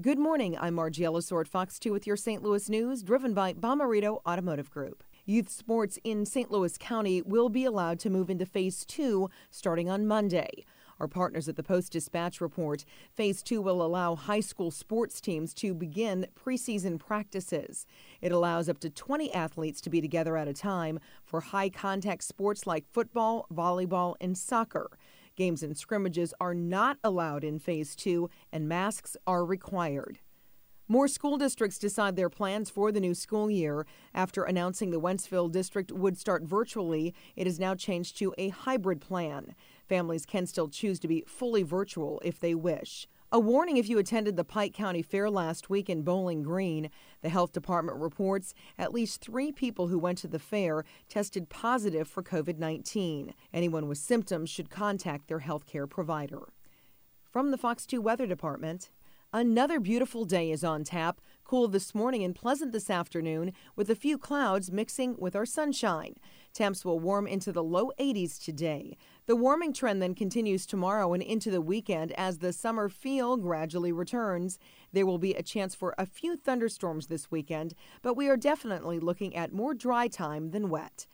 Good morning. I'm Margie Ellisor at Fox 2 with your St. Louis news, driven by Bomarito Automotive Group. Youth sports in St. Louis County will be allowed to move into Phase 2 starting on Monday. Our partners at the Post Dispatch report Phase 2 will allow high school sports teams to begin preseason practices. It allows up to 20 athletes to be together at a time for high contact sports like football, volleyball, and soccer. Games and scrimmages are not allowed in Phase 2, and masks are required. More school districts decide their plans for the new school year. After announcing the Wentzville district would start virtually, it has now changed to a hybrid plan. Families can still choose to be fully virtual if they wish. A warning if you attended the Pike County Fair last week in Bowling Green. The health department reports at least three people who went to the fair tested positive for COVID 19. Anyone with symptoms should contact their health care provider. From the Fox 2 Weather Department, Another beautiful day is on tap. Cool this morning and pleasant this afternoon, with a few clouds mixing with our sunshine. Temps will warm into the low 80s today. The warming trend then continues tomorrow and into the weekend as the summer feel gradually returns. There will be a chance for a few thunderstorms this weekend, but we are definitely looking at more dry time than wet.